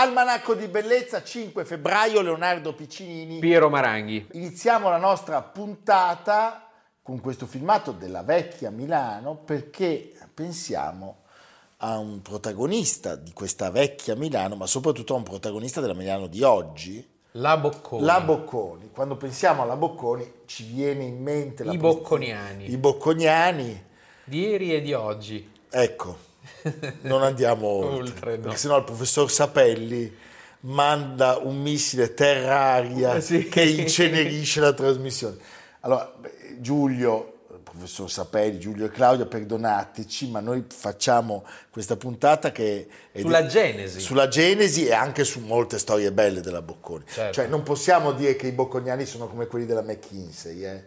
Almanacco di bellezza 5 febbraio Leonardo Piccinini. Piero Maranghi. Iniziamo la nostra puntata con questo filmato della vecchia Milano perché pensiamo a un protagonista di questa vecchia Milano, ma soprattutto a un protagonista della Milano di oggi. La Bocconi. La Bocconi. Quando pensiamo alla Bocconi ci viene in mente la I Bocconiani. I Bocconiani. Di ieri e di oggi. Ecco, non andiamo oltre, oltre no. perché sennò il professor Sapelli manda un missile terra-aria Eh sì. che incenerisce la trasmissione. Allora, Giulio, professor Sapelli, Giulio e Claudia, perdonateci, ma noi facciamo questa puntata che è Sulla di- Genesi. sulla Genesi e anche su molte storie belle della Bocconi. Certo. Cioè, non possiamo dire che i bocconiani sono come quelli della McKinsey, eh.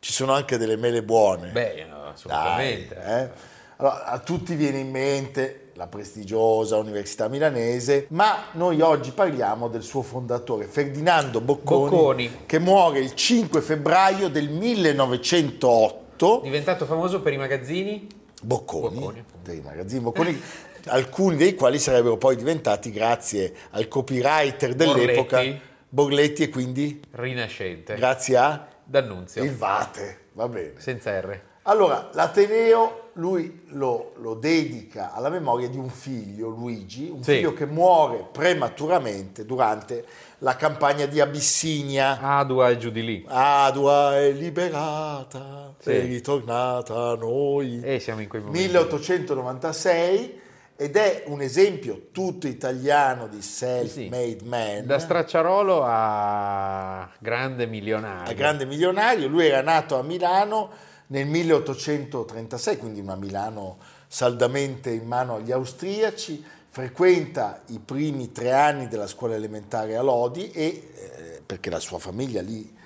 Ci sono anche delle mele buone. Beh, no, assolutamente. Dai, eh. Allora, a tutti viene in mente la prestigiosa Università Milanese, ma noi oggi parliamo del suo fondatore, Ferdinando Bocconi, Bocconi. che muore il 5 febbraio del 1908. Diventato famoso per i magazzini? Bocconi, Bocconi. dei magazzini Bocconi, alcuni dei quali sarebbero poi diventati, grazie al copywriter dell'epoca, Borletti. Borletti e quindi Rinascente. grazie a D'Annunzio. il Vate, va bene. Senza R. Allora, l'Ateneo lui lo, lo dedica alla memoria di un figlio, Luigi, un Sì. figlio che muore prematuramente durante la campagna di Abissinia. Adua e giù di lì. Adua è liberata, Sì. è ritornata a noi. E siamo in quei momenti. 1896 ed è un esempio tutto italiano di self-made man. Da stracciarolo a grande milionario. a grande milionario. Lui era nato a Milano nel 1836, quindi una Milano saldamente in mano agli austriaci, frequenta i primi tre anni della scuola elementare a Lodi e, eh, perché la sua famiglia lì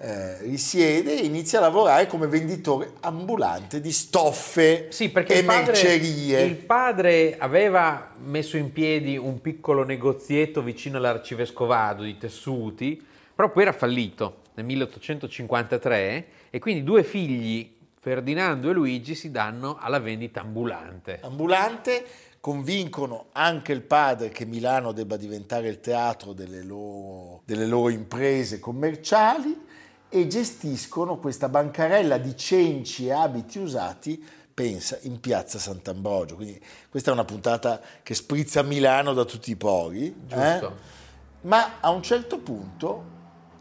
eh, risiede, e inizia a lavorare come venditore ambulante di stoffe Sì, perché e il padre, mercerie. il padre aveva messo in piedi un piccolo negozietto vicino all'arcivescovado di tessuti, però poi era fallito nel 1853 e quindi due figli, Ferdinando e Luigi, si danno alla vendita ambulante. ambulante, convincono anche il padre che Milano debba diventare il teatro delle loro, delle loro imprese commerciali e gestiscono questa bancarella di cenci e abiti usati, pensa, in piazza Sant'Ambrogio. Quindi questa è una puntata che sprizza Milano da tutti i pori. Giusto. eh? Ma a un certo punto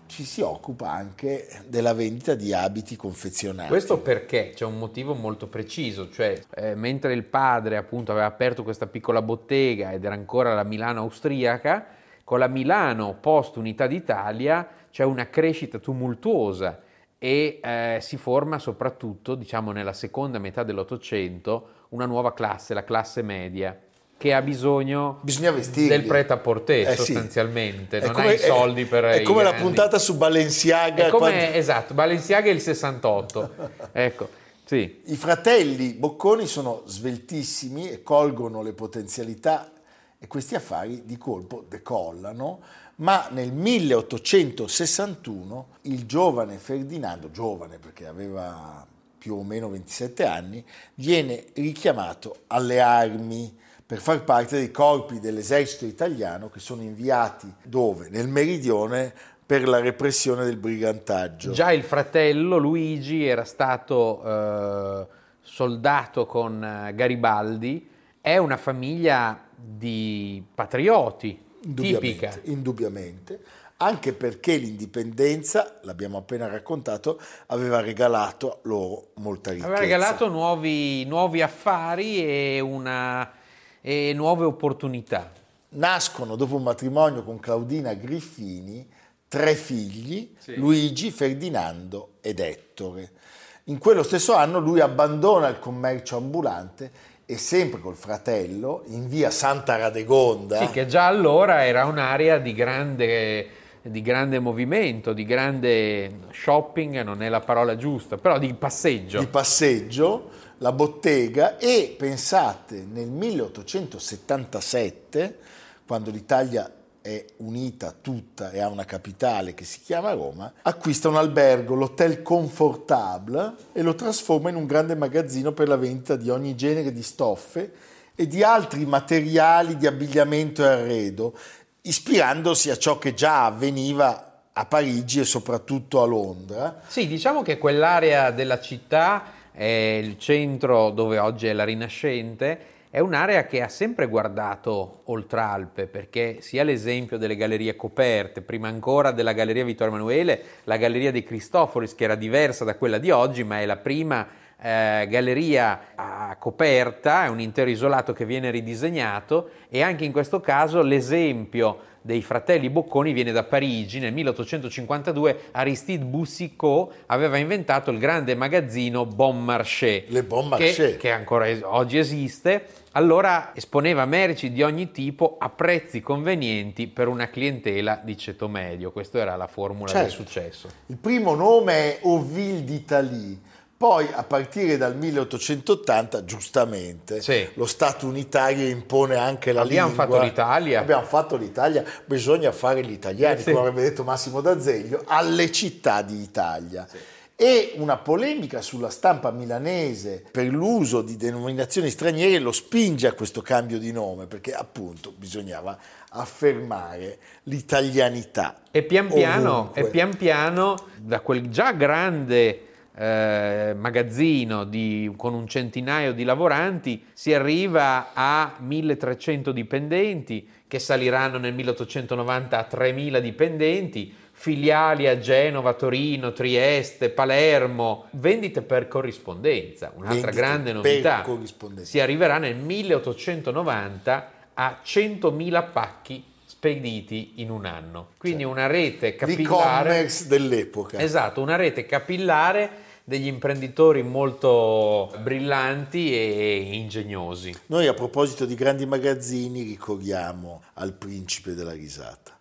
ci si occupa anche della vendita di abiti confezionati. Questo perché c'è un motivo molto preciso, cioè eh, mentre il padre appunto aveva aperto questa piccola bottega ed era ancora la Milano austriaca, con la Milano post Unità d'Italia c'è una crescita tumultuosa e eh, si forma soprattutto, diciamo, nella seconda metà dell'Ottocento una nuova classe, la classe media, che ha bisogno Bisogna vestirli. del prêt-à-porter Eh sì. sostanzialmente, È non come- ha i soldi per È come la grandi. puntata su Balenciaga. Come, quando- esatto, Balenciaga è il 68, ecco, sì. I fratelli Bocconi sono sveltissimi e colgono le potenzialità e questi affari di colpo decollano, ma nel 1861 il giovane Ferdinando, giovane perché aveva più o meno 27 anni, viene richiamato alle armi per far parte dei corpi dell'esercito italiano che sono inviati dove? Nel meridione per la repressione del brigantaggio. Già il fratello Luigi era stato eh, soldato con eh, Garibaldi, è una famiglia di patrioti, indubbiamente, tipica. Indubbiamente, anche perché l'indipendenza, l'abbiamo appena raccontato, aveva regalato loro molta ricchezza. Aveva regalato nuovi, nuovi affari e, una, e nuove opportunità. Nascono dopo un matrimonio con Claudina Griffini tre figli, sì. Luigi, Ferdinando ed Ettore. In quello stesso anno lui abbandona il commercio ambulante e sempre col fratello in via Santa Radegonda. Sì, che già allora era un'area di grande, di grande movimento, di grande shopping, non è la parola giusta, però di passeggio. Di passeggio, la bottega e pensate nel 1877, quando l'Italia è unita tutta e ha una capitale che si chiama Roma, acquista un albergo, l'Hotel Confortable, e lo trasforma in un grande magazzino per la vendita di ogni genere di stoffe e di altri materiali di abbigliamento e arredo, ispirandosi a ciò che già avveniva a Parigi e soprattutto a Londra. Sì, diciamo che quell'area della città è il centro dove oggi è la Rinascente. È un'area che ha sempre guardato oltre Alpe perché sia l'esempio delle gallerie coperte, prima ancora della Galleria Vittorio Emanuele, la Galleria di Cristoforis che era diversa da quella di oggi ma è la prima eh, galleria a coperta, è un intero isolato che viene ridisegnato. E anche in questo caso l'esempio dei fratelli Bocconi viene da Parigi. Nel 1852 Aristide Boussicot aveva inventato il grande magazzino Bon Marché, bon Marché. Che, che ancora oggi esiste. Allora esponeva merci di ogni tipo a prezzi convenienti per una clientela di ceto medio. Questa era la formula certo. del successo. Il primo nome è Auville d'Italie poi a partire dal 1880, giustamente, sì. lo Stato unitario impone anche la Abbiamo lingua. Abbiamo fatto l'Italia. Abbiamo fatto l'Italia, bisogna fare gli italiani, sì. come avrebbe detto Massimo D'Azeglio, alle città di Italia. Sì. E una polemica sulla stampa milanese per l'uso di denominazioni straniere lo spinge a questo cambio di nome, perché appunto bisognava affermare l'italianità. E pian piano, e pian piano da quel già grande eh, magazzino di, con un centinaio di lavoranti, si arriva a 1300 dipendenti che saliranno nel 1890 a 3000 dipendenti, filiali a Genova, Torino, Trieste, Palermo, vendite per corrispondenza, un'altra vendite grande novità. Si arriverà nel 1890 a 100.000 pacchi spediti in un anno. Quindi cioè, una rete capillare. L'e-commerce dell'epoca. Esatto, una rete capillare degli imprenditori molto brillanti e ingegnosi. Noi a proposito di grandi magazzini ricordiamo al principe della risata.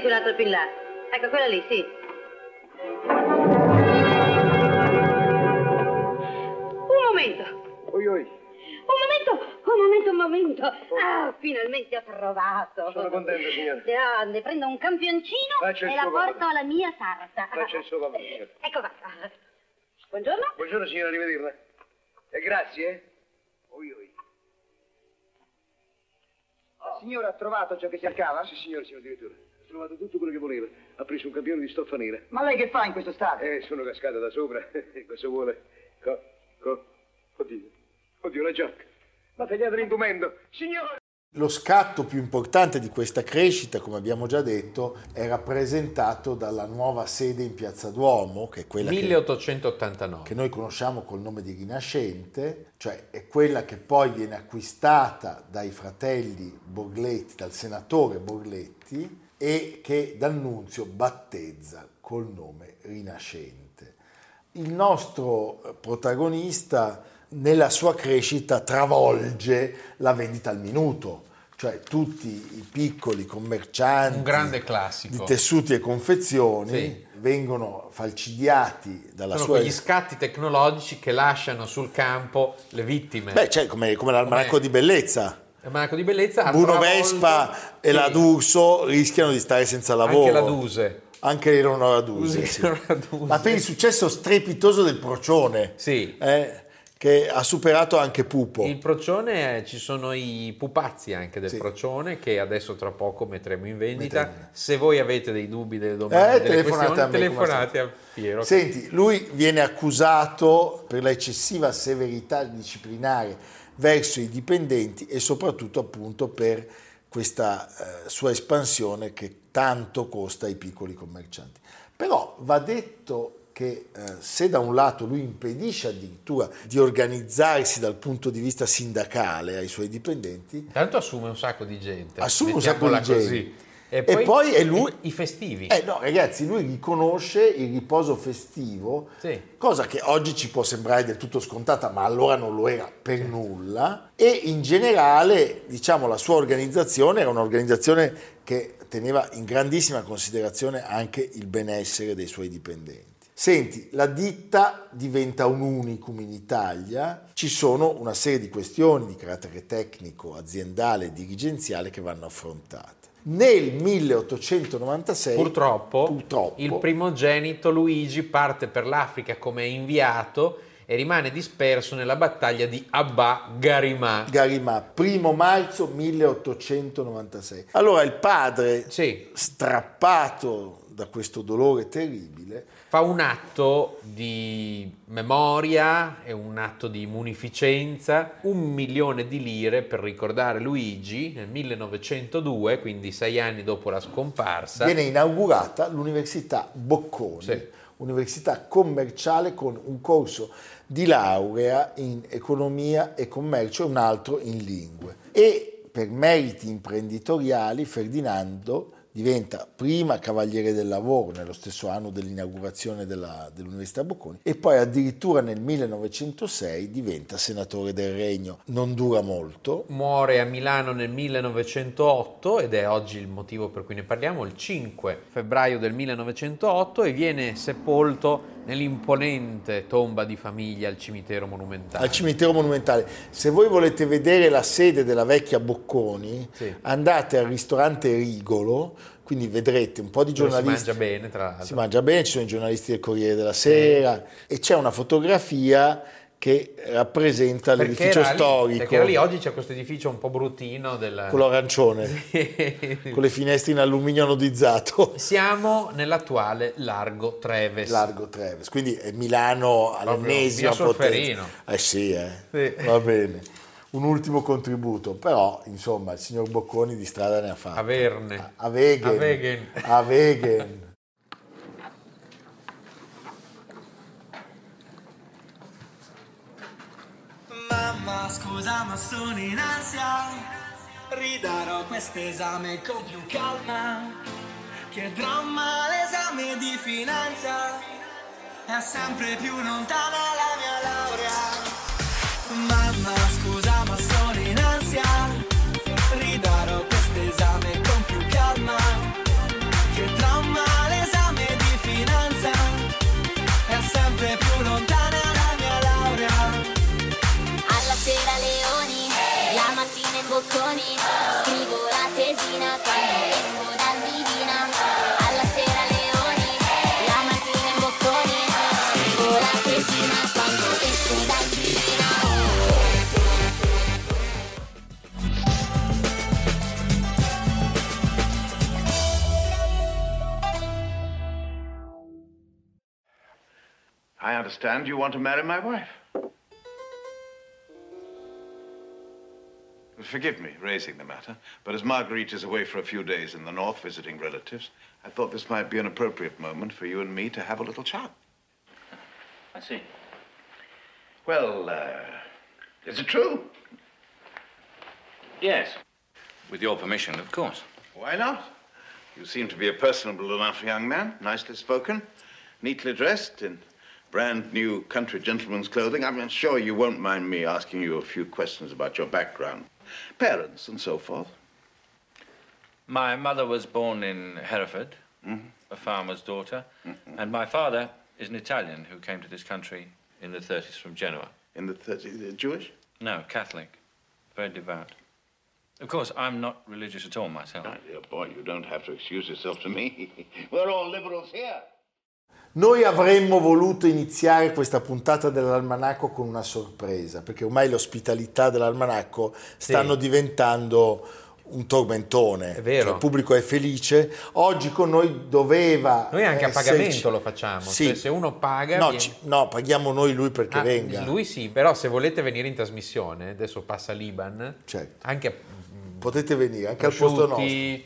Quell'altro più in là. Ecco, quella lì, sì. Un momento. Oi, oi. Un momento, un momento, un momento. Oh. Ah, finalmente ho trovato. Sono contento, signore. Grande, prendo un campioncino Faccia e la porto alla mia sarta. Faccia il suo favore, signore. Ecco qua. Buongiorno. Buongiorno, signora, arrivederla. E grazie, eh. Oi, oi. Oh. Signora, ha trovato ciò che cercava? Sì, signore, signor direttore trovato tutto quello che voleva. Ha preso un campione di stoffa nera. Ma lei che fa in questo stato? Eh, sono cascata da sopra. Cosa vuole? Co, co, oddio, oddio, la giacca. Ma tagliate l'indumento. Signore! Lo scatto più importante di questa crescita, come abbiamo già detto, è rappresentato dalla nuova sede in Piazza Duomo, che è quella 1889. Che, che, noi conosciamo col nome di Rinascente, cioè è quella che poi viene acquistata dai fratelli Borgletti, dal senatore Borgletti, e che D'Annunzio battezza col nome Rinascente. Il nostro protagonista nella sua crescita travolge la vendita al minuto, cioè tutti i piccoli commercianti di tessuti e confezioni sì. vengono falcidiati dalla Sono sua... quegli scatti tecnologici che lasciano sul campo le vittime. Beh, cioè come, come l'almanacco come... di bellezza. L'almanacco di bellezza Bruno Vespa e sì. la D'Urso rischiano di stare senza lavoro. Anche la Duse. Anche Eleonora Duse. Sì. Ma per il successo strepitoso del procione. Sì. Eh, che ha superato anche Pupo. Il procione, ci sono i pupazzi anche del sì. procione che adesso tra poco metteremo in vendita. Metteremo. Se voi avete dei dubbi, delle domande, eh, delle telefonate, a, me, telefonate a Piero. Senti, lui viene accusato per l'eccessiva severità disciplinare verso i dipendenti e soprattutto appunto per questa eh, sua espansione che tanto costa ai piccoli commercianti. Però va detto che eh, se da un lato lui impedisce addirittura di organizzarsi dal punto di vista sindacale ai suoi dipendenti, tanto assume un sacco di gente, assume un sacco di gente. Così. E poi, e poi è lui, i, festivi. Eh no, ragazzi, lui riconosce il riposo festivo, sì. cosa che oggi ci può sembrare del tutto scontata, ma allora non lo era per nulla. E in generale, diciamo, la sua organizzazione era un'organizzazione che teneva in grandissima considerazione anche il benessere dei suoi dipendenti. Senti, la ditta diventa un unicum in Italia, ci sono una serie di questioni di carattere tecnico, aziendale e dirigenziale che vanno affrontate. Nel 1896, purtroppo, purtroppo, il primogenito Luigi parte per l'Africa come inviato e rimane disperso nella battaglia di Abba Garimà. Garimà, primo marzo 1896. Allora il padre, sì. strappato da questo dolore terribile, fa un atto di memoria e un atto di munificenza, un milione di lire per ricordare Luigi nel 1902, quindi sei anni dopo la scomparsa. Viene inaugurata l'Università Bocconi, sì. università commerciale con un corso di laurea in economia e commercio e un altro in lingue. E per meriti imprenditoriali Ferdinando diventa prima Cavaliere del Lavoro nello stesso anno dell'inaugurazione della, dell'Università Bocconi e poi addirittura nel 1906 diventa Senatore del Regno. Non dura molto. Muore a Milano nel 1908 ed è oggi il motivo per cui ne parliamo, il 5 febbraio del 1908 e viene sepolto nell'imponente tomba di famiglia al cimitero monumentale. Al cimitero monumentale. Se voi volete vedere la sede della vecchia Bocconi, sì. andate al ristorante Rigolo, quindi vedrete un po' di giornalisti. si mangia bene, tra l'altro. Si mangia bene, ci sono i giornalisti del Corriere della Sera sì. e c'è una fotografia che rappresenta perché l'edificio storico. Lì, perché era lì oggi c'è questo edificio un po' bruttino. Del... Quello arancione, sì. con le finestre in alluminio anodizzato. Siamo nell'attuale Largo Treves. Largo Treves, quindi è Milano all'ennesima potenza. Eh sì, eh. sì, va bene. Un ultimo contributo, però insomma il signor Bocconi di strada ne ha fatto. Averne. A, a Wegen. A Wegen. A Wegen. Mamma scusa ma sono in ansia. Ridarò quest'esame con più calma. Che dramma l'esame di finanza. È sempre più lontana la mia laurea. Mamma scusa ma sono in ansia in bocconi, scrivo la tesina quando esco dal divina. Alla sera leoni, la mattina in bocconi, scrivo la tesina quando esco dal divina. I understand you want to marry my wife. Forgive me raising the matter, but as Marguerite is away for a few days in the north visiting relatives, I thought this might be an appropriate moment for you and me to have a little chat. I see. Well, uh, is it true? Yes. With your permission, of course. Why not? You seem to be a personable enough young man, nicely spoken, neatly dressed in brand new country gentleman's clothing. I'm sure you won't mind me asking you a few questions about your background, parents, and so forth. My mother was born in Hereford, mm-hmm. a farmer's daughter, mm-hmm. and my father is an Italian who came to this country in the 30s from Genoa. In the 30s, Jewish? No, Catholic. Very devout. Of course, I'm not religious at all myself. My dear boy, you don't have to excuse yourself to me. We're all liberals here. Noi avremmo voluto iniziare questa puntata dell'almanacco con una sorpresa, perché ormai l'ospitalità dell'almanacco stanno diventando un tormentone. È vero. Cioè, il pubblico è felice. Oggi con noi doveva. Noi anche a esserci- pagamento lo facciamo, Sì. cioè se uno paga... No, viene- ci- no, paghiamo noi lui perché Ah, venga. Lui sì, però se volete venire in trasmissione, adesso passa l'Iban, Certo. anche Potete venire anche al posto nostro.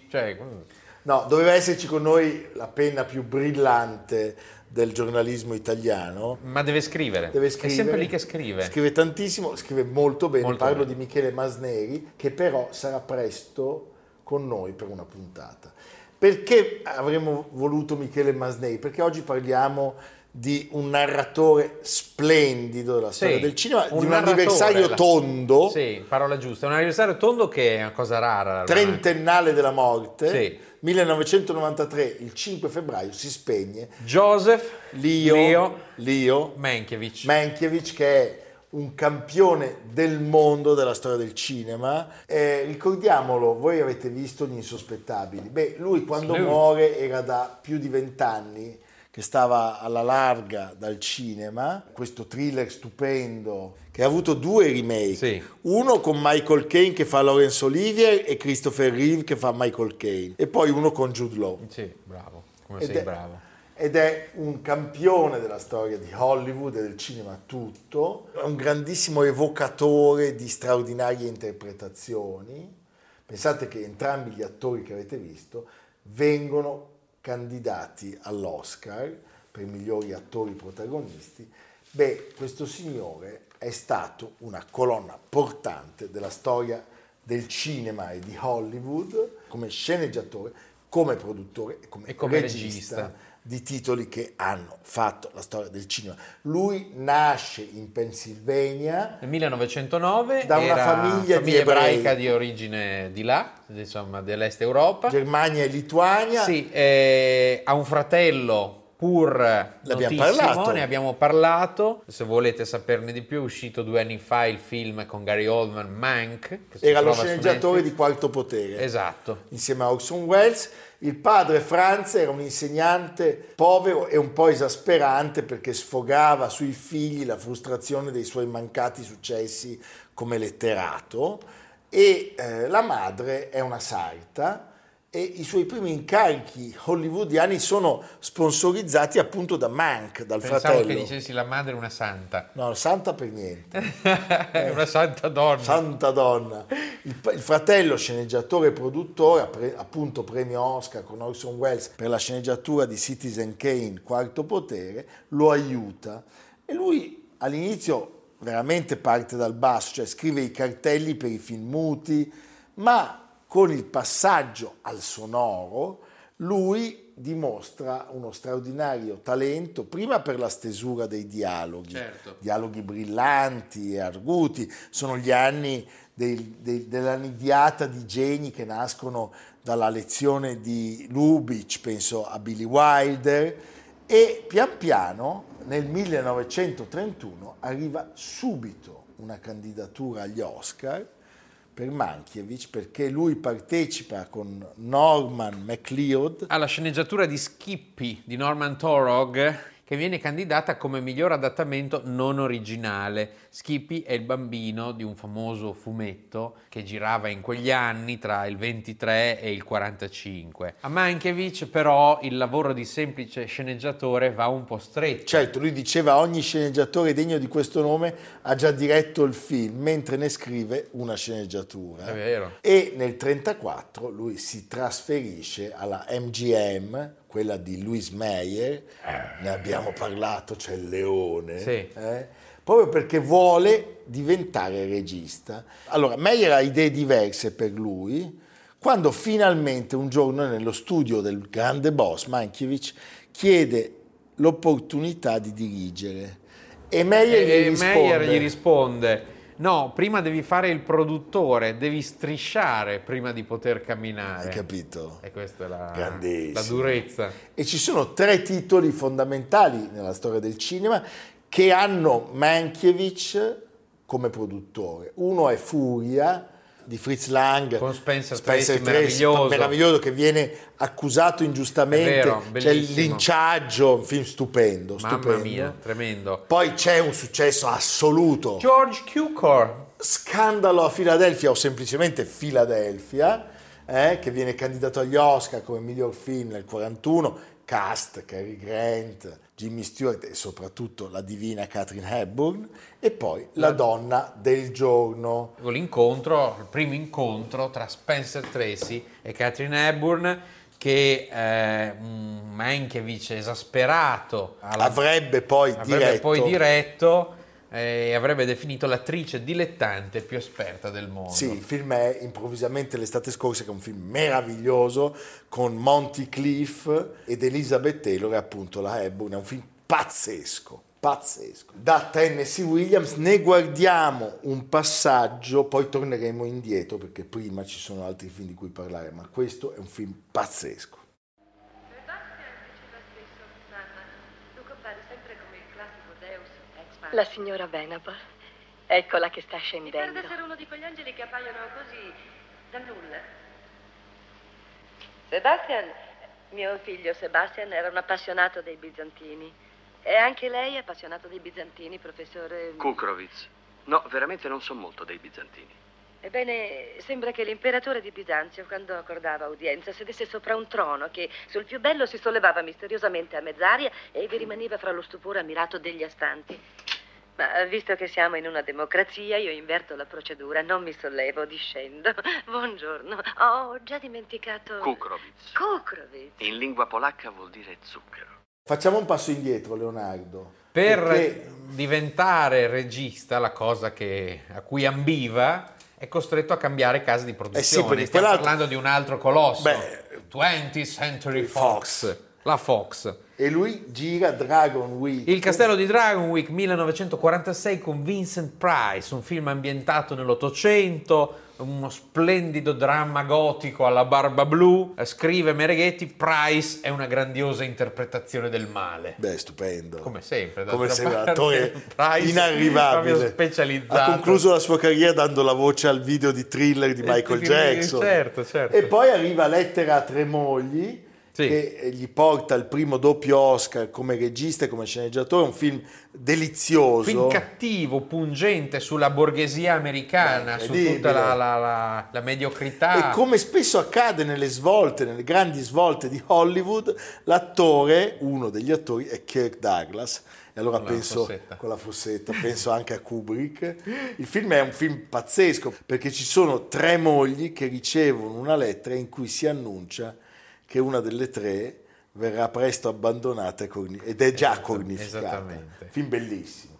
cioè, mm, No, doveva esserci con noi la penna più brillante del giornalismo italiano. ma deve scrivere. Deve scrivere. È sempre lì che scrive. Scrive tantissimo, scrive molto bene. Molto Parlo bene. di Michele Masneri, che però sarà presto con noi per una puntata. Perché avremmo voluto Michele Masneri? Perché oggi parliamo di un narratore splendido della storia Sì, del cinema, di un anniversario la- tondo, Sì, parola giusta. Un anniversario tondo che è una cosa rara. trentennale della morte, Sì. 1993, il 5 febbraio, si spegne. Joseph Leo, Leo Leo Mankiewicz. Mankiewicz che è un campione del mondo della storia del cinema. Eh, ricordiamolo, voi avete visto Gli Insospettabili. Beh, lui quando Lui- muore era da più di vent'anni che stava alla larga dal cinema, questo thriller stupendo che ha avuto due remake, Sì. uno con Michael Caine che fa Laurence Olivier e Christopher Reeve che fa Michael Caine e poi uno con Jude Law. Sì, bravo. Come Ed sei è- bravo. ed è un campione della storia di Hollywood e del cinema tutto, è un grandissimo evocatore di straordinarie interpretazioni. Pensate che entrambi gli attori che avete visto vengono candidati all'Oscar per migliori attori protagonisti. Beh, questo signore è stato una colonna portante della storia del cinema e di Hollywood come sceneggiatore, come produttore e come, E come regista, regista. di titoli che hanno fatto la storia del cinema. Lui nasce in Pennsylvania Nel 1909 Da una famiglia di ebraica di origine di là, insomma, dell'est Europa. Germania e Lituania. Sì, eh, ha un fratello pur L'abbiamo parlato. ne abbiamo parlato. Se volete saperne di più, è uscito due anni fa il film con Gary Oldman, Mank. Era lo sceneggiatore di Quarto Potere. Esatto. insieme a Orson Welles. Il padre Franz era un insegnante povero e un po' esasperante perché sfogava sui figli la frustrazione dei suoi mancati successi come letterato e eh, la madre è una sarta e i suoi primi incarichi hollywoodiani sono sponsorizzati appunto da Mank, dal Pensavo fratello. che dicessi la madre è una santa. No, santa per niente. È una santa donna. Santa donna. Il, il fratello sceneggiatore e produttore, pre- appunto premio Oscar con Orson Welles per la sceneggiatura di Citizen Kane, Quarto Potere, lo aiuta. E lui all'inizio veramente parte dal basso, cioè scrive i cartelli per i film muti, ma con il passaggio al sonoro lui dimostra uno straordinario talento, prima per la stesura dei dialoghi, Certo. dialoghi brillanti e arguti, sono gli anni dei- dei- della nidiata di geni che nascono dalla lezione di Lubitsch, penso a Billy Wilder, e pian piano nel 1931 arriva subito una candidatura agli Oscar per Mankiewicz perché lui partecipa con Norman MacLeod Ha la sceneggiatura di Skippy di Norman Torog, che viene candidata come miglior adattamento non originale. Skippy è il bambino di un famoso fumetto che girava in quegli anni tra il 23 e il 45. A Mankiewicz però il lavoro di semplice sceneggiatore va un po' stretto. Certo, lui diceva ogni sceneggiatore degno di questo nome ha già diretto il film, mentre ne scrive una sceneggiatura. È vero. E nel 1934 lui si trasferisce alla MGM, quella di Louis Meyer, ne abbiamo parlato, c'è il leone, Sì. eh, proprio perché vuole diventare regista. Allora, Meyer ha idee diverse per lui, quando finalmente un giorno nello studio del grande boss Mankiewicz chiede l'opportunità di dirigere e Meyer E gli risponde, Meyer gli risponde: No, prima devi fare il produttore, devi strisciare prima di poter camminare. hai capito? E questa è la, la durezza. E ci sono tre titoli fondamentali nella storia del cinema che hanno Mankiewicz come produttore. Uno è Furia di Fritz Lang Con Spencer Tracy, Tracy, meraviglioso. meraviglioso, che viene accusato ingiustamente. Vero, c'è il linciaggio, un film stupendo, Mamma stupendo. mia, tremendo. Poi c'è un successo assoluto. George Cukor. Scandalo a Filadelfia o semplicemente Filadelfia, eh, che viene candidato agli Oscar come miglior film nel 41, cast Cary Grant, Jimmy Stewart e soprattutto la divina Catherine Hepburn e poi La donna del giorno. L'incontro, il primo incontro tra Spencer Tracy e Catherine Hepburn che eh, un Mankiewicz esasperato alla- Avrebbe poi avrebbe diretto poi diretto e avrebbe definito l'attrice dilettante più esperta del mondo. Sì, il film è improvvisamente l'estate scorsa, che è un film meraviglioso con Monty Cliff ed Elizabeth Taylor e appunto la Hepburn, è un film pazzesco, pazzesco. Da Tennessee Williams ne guardiamo un passaggio, poi torneremo indietro perché prima ci sono altri film di cui parlare, ma questo è un film pazzesco. Tu compari sempre come il classico Deus ex machina. La signora Venable. Eccola che sta Mi pare scendendo. essere uno di quegli angeli che appaiono così da nulla. Sebastian, mio figlio Sebastian era un appassionato dei bizantini. E anche lei è appassionato dei bizantini, professore? Kukrovitz. No, veramente non so molto dei bizantini. Ebbene, sembra che l'imperatore di Bisanzio, quando accordava udienza, sedesse sopra un trono che sul più bello si sollevava misteriosamente a mezz'aria e vi rimaneva fra lo stupore ammirato degli astanti. Ma visto che siamo in una democrazia, io inverto la procedura, non mi sollevo, discendo. Buongiorno. Ho già dimenticato. Kukrovitz. Kukrovic. In lingua polacca vuol dire zucchero. Facciamo un passo indietro, Leonardo. Per perché- diventare regista, la cosa che- a cui ambiva, è costretto a cambiare casa di produzione. Eh perché Stiamo parlando di un altro colosso, Beh, 20th Century Fox, Fox. La Fox. E lui gira Dragon Week. Il castello di Dragonwyck 1946 con Vincent Price, un film ambientato nell'Ottocento, uno splendido dramma gotico alla barba blu. Scrive Mereghetti, Price è una grandiosa interpretazione del male. Beh, stupendo. Come sempre, Come sempre, attore Price inarrivabile. specializzato. Ha concluso la sua carriera dando la voce al video di thriller di Michael Jackson. certo, certo. E poi arriva Lettera a tre mogli, Sì. che gli porta il primo doppio Oscar come regista e come sceneggiatore, un film delizioso. Film cattivo, pungente sulla borghesia americana, Beh, su tutta la, la- la- la mediocrità. E come spesso accade nelle svolte, nelle grandi svolte di Hollywood, l'attore, uno degli attori, è Kirk Douglas. E allora Con la penso fossetta. con la fossetta, penso anche a Kubrick. Il film è un film pazzesco perché ci sono tre mogli che ricevono una lettera in cui si annuncia che una delle tre verrà presto abbandonata ed è già Esatto, cornificata. esattamente. Film bellissimo.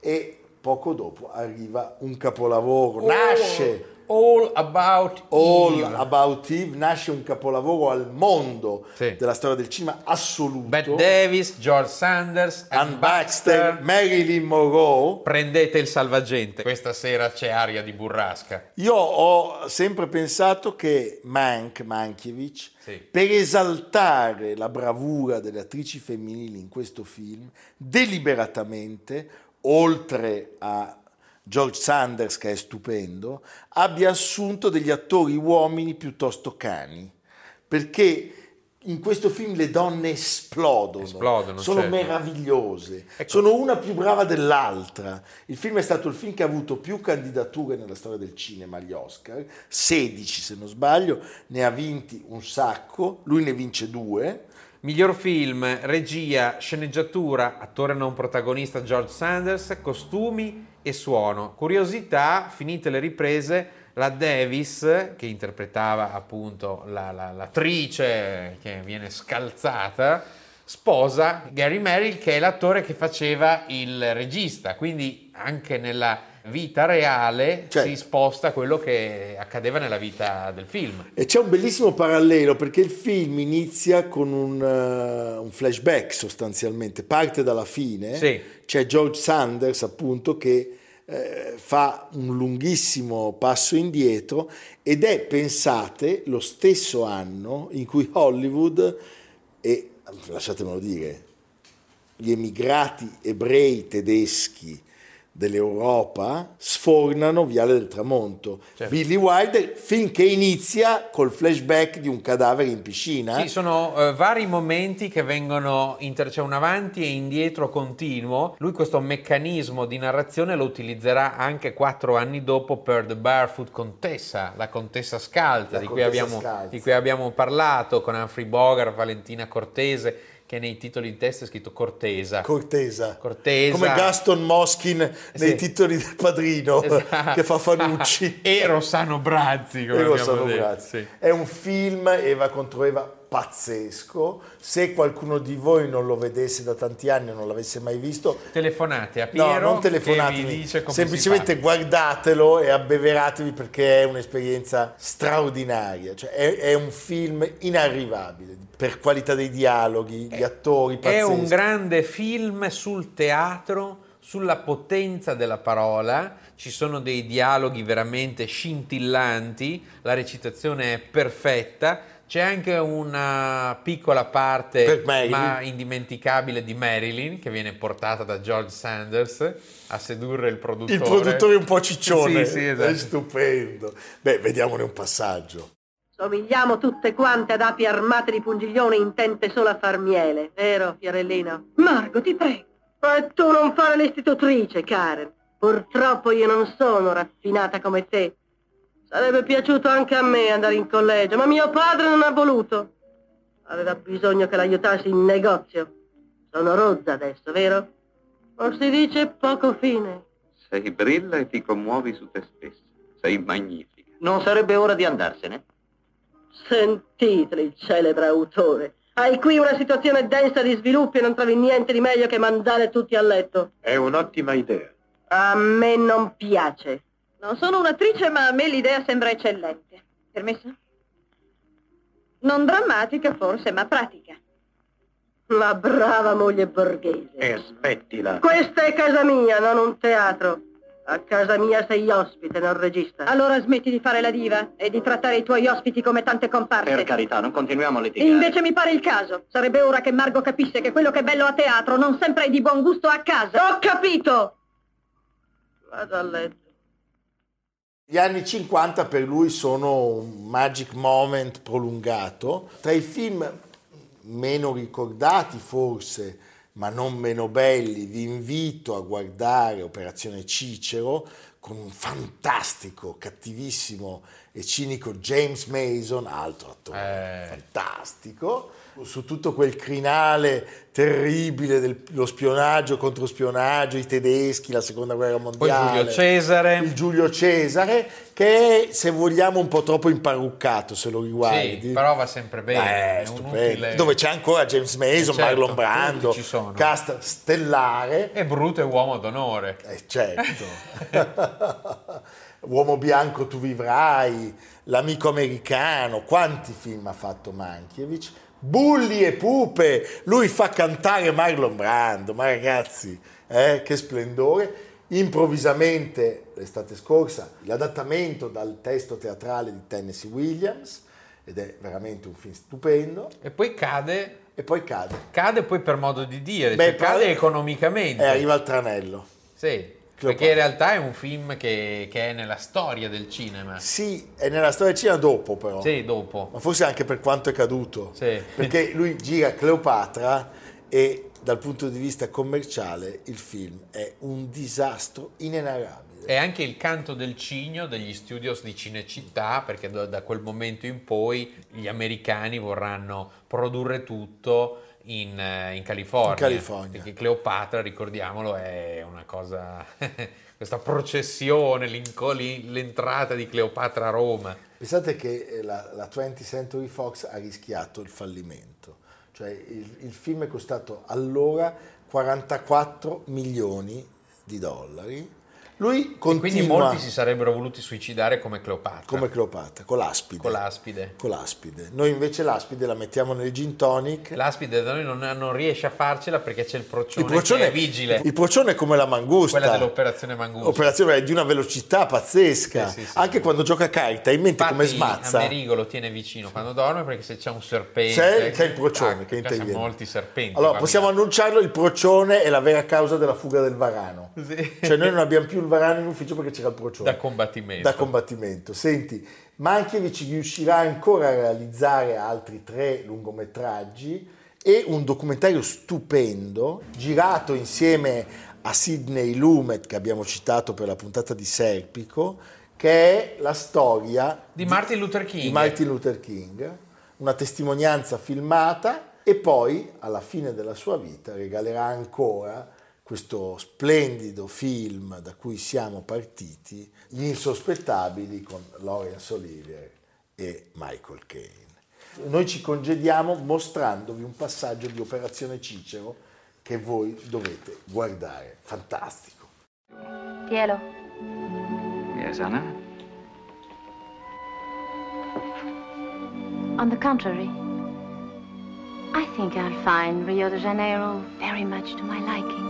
E poco dopo arriva un capolavoro, nasce All About All Eve. About Eve nasce un capolavoro al mondo Sì. della storia del cinema assoluto. Bette Davis, George Sanders, Ann Baxter, Marilyn Monroe. Prendete il salvagente. Questa sera c'è aria di burrasca. Io ho sempre pensato che Mank, Mankiewicz, Sì. per esaltare la bravura delle attrici femminili in questo film, deliberatamente, oltre a George Sanders, che è stupendo, abbia assunto degli attori uomini piuttosto cani, perché in questo film le donne esplodono, Esplodono, sono certo. meravigliose, Ecco. sono una più brava dell'altra. Il film è stato il film che ha avuto più candidature nella storia del cinema agli Oscar, 16 se non sbaglio, ne ha vinti un sacco, lui ne vince due. Miglior film, regia, sceneggiatura, attore non protagonista George Sanders, costumi e suono. Curiosità, finite le riprese, la Davis, che interpretava appunto la- la- l'attrice che viene scalzata, sposa Gary Merrill, che è l'attore che faceva il regista. Quindi anche nella vita reale Cioè- si sposta quello che accadeva nella vita del film. E c'è un bellissimo parallelo perché il film inizia con un, eh, un flashback sostanzialmente, parte dalla fine, Sì. c'è George Sanders appunto che eh, fa un lunghissimo passo indietro ed è, pensate, lo stesso anno in cui Hollywood e, lasciatemelo dire, gli emigrati ebrei tedeschi dell'Europa sfornano Viale del Tramonto. Certo. Billy Wilder finché inizia col flashback di un cadavere in piscina. Sì, sono eh, vari momenti che vengono, inter- c'è un avanti e indietro continuo. Lui questo meccanismo di narrazione lo utilizzerà anche quattro anni dopo per The Barefoot Contessa, la contessa scalza, La di cui, contessa abbiamo, scalza. di cui abbiamo parlato con Humphrey Bogart, Valentina Cortese, che nei titoli di testa è scritto Cortesa. Cortesa. Cortesa. Come Gaston Moskin nei Sì. titoli del padrino Esatto. che fa Fanucci. e Rossano Brazzi, come E Rossano detto, Brazzi. sì. È un film Eva contro Eva pazzesco. Se qualcuno di voi non lo vedesse da tanti anni o non l'avesse mai visto, Telefonate a no, Piero non che telefonatemi, semplicemente guardatelo e abbeveratevi perché è un'esperienza straordinaria. Cioè, è, è un film inarrivabile per qualità dei dialoghi, gli attori fa. È un grande film sul teatro, sulla potenza della parola, ci sono dei dialoghi veramente scintillanti, la recitazione è perfetta, c'è anche una piccola parte ma indimenticabile di Marilyn che viene portata da George Sanders a sedurre il produttore. Il produttore un po' ciccione, Sì, sì, esatto. è stupendo. Beh, vediamone un passaggio. Somigliamo tutte quante ad api armate di pungiglione intente solo a far miele, vero, Fiorellino? Margo, ti prego. E tu non fare l'istitutrice, Karen. Purtroppo io non sono raffinata come te. Sarebbe piaciuto anche a me andare in collegio, ma mio padre non ha voluto. Aveva bisogno che l'aiutassi in negozio. Sono rozza adesso, vero? Non si dice poco fine. Sei brilla e ti commuovi su te stessa. Sei magnifica. Non sarebbe ora di andarsene? Sentite il celebre autore. Hai qui una situazione densa di sviluppi e non trovi niente di meglio che mandare tutti a letto. È un'ottima idea. A me non piace. Non sono un'attrice, ma a me l'idea sembra eccellente. Permesso? Non drammatica forse, ma pratica. La brava moglie borghese. E smettila. Questa è casa mia, non un teatro. A casa mia sei ospite, non regista. Allora smetti di fare la diva e di trattare i tuoi ospiti come tante comparse. Per carità, non continuiamo a litigare. Invece mi pare il caso. Sarebbe ora che Margo capisse che quello che è bello a teatro non sempre è di buon gusto a casa. Ho capito! Vado a letto. Gli anni 50 per lui sono un magic moment prolungato. Tra i film meno ricordati forse, ma non meno belli, vi invito a guardare Operazione Cicero con un fantastico, cattivissimo e cinico James Mason, altro attore fantastico, su tutto quel crinale terribile dello spionaggio contro spionaggio, i tedeschi, la seconda guerra mondiale. Giulio Cesare. Il Giulio Cesare, che è, se vogliamo, un po' troppo imparruccato se lo riguardi. Sì, però va sempre bene. Stupendo. un'utile- Dove c'è ancora James Mason, Eh, certo, Marlon Brando, cast stellare. E Bruto è uomo d'onore. Eh, certo. Uomo bianco tu vivrai, L'amico americano, quanti film ha fatto Mankiewicz? Bulli e pupe, lui fa cantare Marlon Brando, ma ragazzi, eh, che splendore. Improvvisamente, l'estate scorsa, l'adattamento dal testo teatrale di Tennessee Williams, ed è veramente un film stupendo. E poi cade. E poi cade. Cade poi per modo di dire, Beh, cioè cade economicamente. E arriva al tranello. Sì. Perché in realtà è un film che, che è nella storia del cinema. Sì, è nella storia del cinema dopo però. Sì, dopo. Ma forse anche per quanto è caduto. Sì. Perché lui gira Cleopatra e dal punto di vista commerciale il film è un disastro inenarrabile. È anche il canto del cigno degli studios di Cinecittà, perché da, da quel momento in poi gli americani vorranno produrre tutto in, eh, in California. In California. Perché Cleopatra, ricordiamolo, è una cosa... questa processione, l'entrata di Cleopatra a Roma. Pensate che eh, la, la 20th Century Fox ha rischiato il fallimento. Cioè il, il film è costato allora 44 milioni di dollari. Lui E continua quindi molti si sarebbero voluti suicidare come Cleopatra. come Cleopatra, con l'aspide. Con l'aspide. Con l'aspide. Noi invece l'aspide la mettiamo nel gin tonic. L'aspide da noi non, non riesce a farcela perché c'è il procione, Il procione, che è vigile. il procione è come la mangusta. Quella dell'operazione Mangusta. Operazione di una velocità pazzesca. Sì, sì, sì. Anche quando gioca a carta, in mente come Infatti, smazza. Amerigo lo tiene vicino quando dorme perché se c'è un serpente C'è, c'è il procione Ah, che interviene. molti serpenti Allora, possiamo annunciarlo, il procione è la vera causa della fuga del varano. Sì. Cioè noi non abbiamo più il varano in ufficio perché c'era il procione. da combattimento Da combattimento. Senti, Mankiewicz riuscirà ancora a realizzare altri tre lungometraggi e un documentario stupendo, girato insieme a Sidney Lumet, che abbiamo citato per la puntata di Serpico, che è la storia di Martin Luther King di Martin Luther King, una testimonianza filmata e poi alla fine della sua vita regalerà ancora questo splendido film da cui siamo partiti, Gli insospettabili con Laurence Olivier e Michael Caine. Noi ci congediamo mostrandovi un passaggio di Operazione Cicero che voi dovete guardare. Fantastico. Tielo, Yes, Anna? on the contrary, I think I'll find Rio de Janeiro very much to my liking.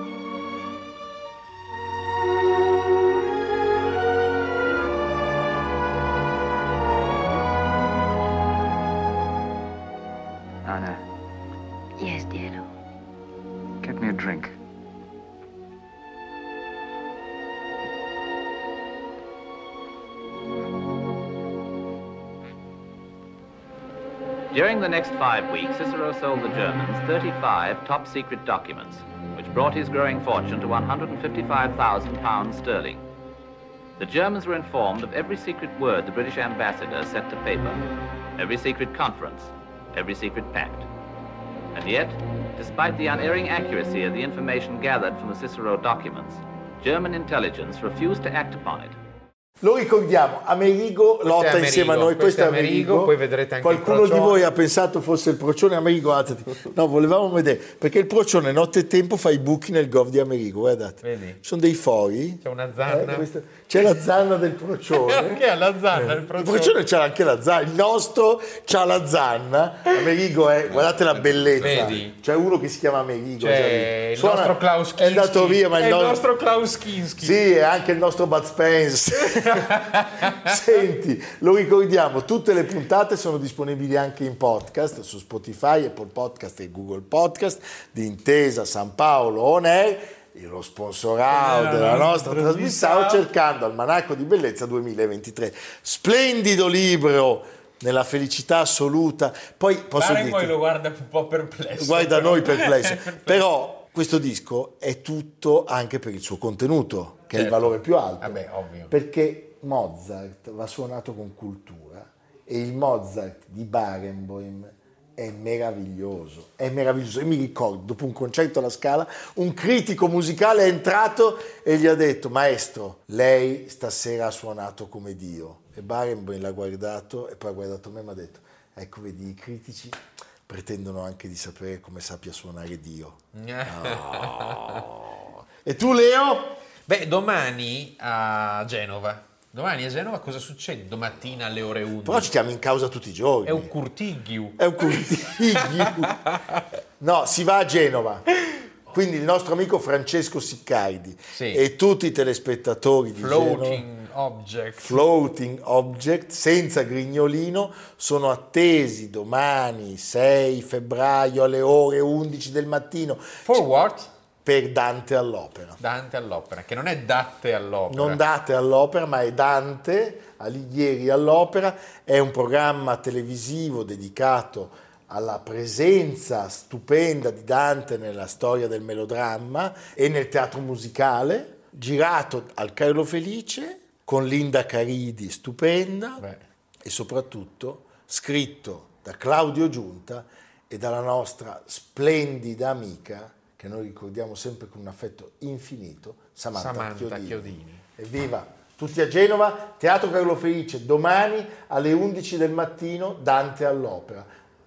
During the next five weeks, Cicero sold the Germans 35 top secret documents, which brought his growing fortune to 155,000 pounds sterling. The Germans were informed of every secret word the British ambassador set to paper, every secret conference, every secret pact. And yet, despite the unerring accuracy of the information gathered from the Cicero documents, German intelligence refused to act upon it. Lo ricordiamo, Amerigo lotta Amerigo, insieme a noi, questo è Amerigo, poi vedrete anche il Qualcuno di voi ha pensato fosse il procione Amerigo, alzati. No, volevamo vedere, perché il procione notte e tempo fa i buchi nel gov di Amerigo, guardate. Vedi? Ci sono dei fori. C'è una zanna. Eh, questa- c'è la zanna del procione. che ha la zanna il Il procione. procione c'ha anche la zanna, il nostro c'ha la zanna, Amerigo è, guardate la bellezza, Vedi? c'è uno che si chiama Amerigo, lì. il Suona- nostro Klaus è andato Kinski. via, ma È il, il no- nostro Klaus Kinski. Sì, e anche il nostro Bud Spence. Senti, lo ricordiamo, tutte le puntate sono disponibili anche in podcast su Spotify, Apple Podcast e Google Podcast di Intesa San Paolo On Air. Lo sponsorato della la nostra trasmissione cercando Almanacco di Bellezza 2023. Splendido libro nella felicità assoluta. Poi posso dirti, poi lo guarda un po' perplesso. guarda però. noi perplessi. Però questo disco è tutto anche per il suo contenuto, che è il Certo. valore più alto. Vabbè, ovvio. Perché Mozart va suonato con cultura e il Mozart di Barenboim è meraviglioso, è meraviglioso. Io mi ricordo, dopo un concerto alla Scala, un critico musicale è entrato e gli ha detto, maestro, lei stasera ha suonato come Dio. E Barenboim l'ha guardato e poi ha guardato me e mi ha detto, ecco vedi, i critici pretendono anche di sapere come sappia suonare Dio. Oh. E tu Leo? Beh, domani a Genova. Domani a Genova cosa succede? Domattina alle ore 11. Però ci chiami in causa tutti i giorni. È un curtigiu. È un curtiglio. no, si va a Genova. Quindi il nostro amico Francesco Siccardi Sì. e tutti i telespettatori di Genova, Floating object. Floating Object senza grignolino sono attesi domani 6 febbraio alle ore 11 del mattino. For what? per Dante all'opera. Dante all'opera, che non è Date all'opera. Non Date all'opera, ma è Dante Alighieri all'opera. È un programma televisivo dedicato alla presenza stupenda di Dante nella storia del melodramma e nel teatro musicale, girato al Carlo Felice con Linda Caridi, stupenda, Beh. e soprattutto scritto da Claudio Giunta e dalla nostra splendida amica, che noi ricordiamo sempre con un affetto infinito, Samantha, Samantha Chiodini. Chiodini. Evviva! Tutti a Genova, Teatro Carlo Felice, domani alle 11 del mattino, Dante all'opera.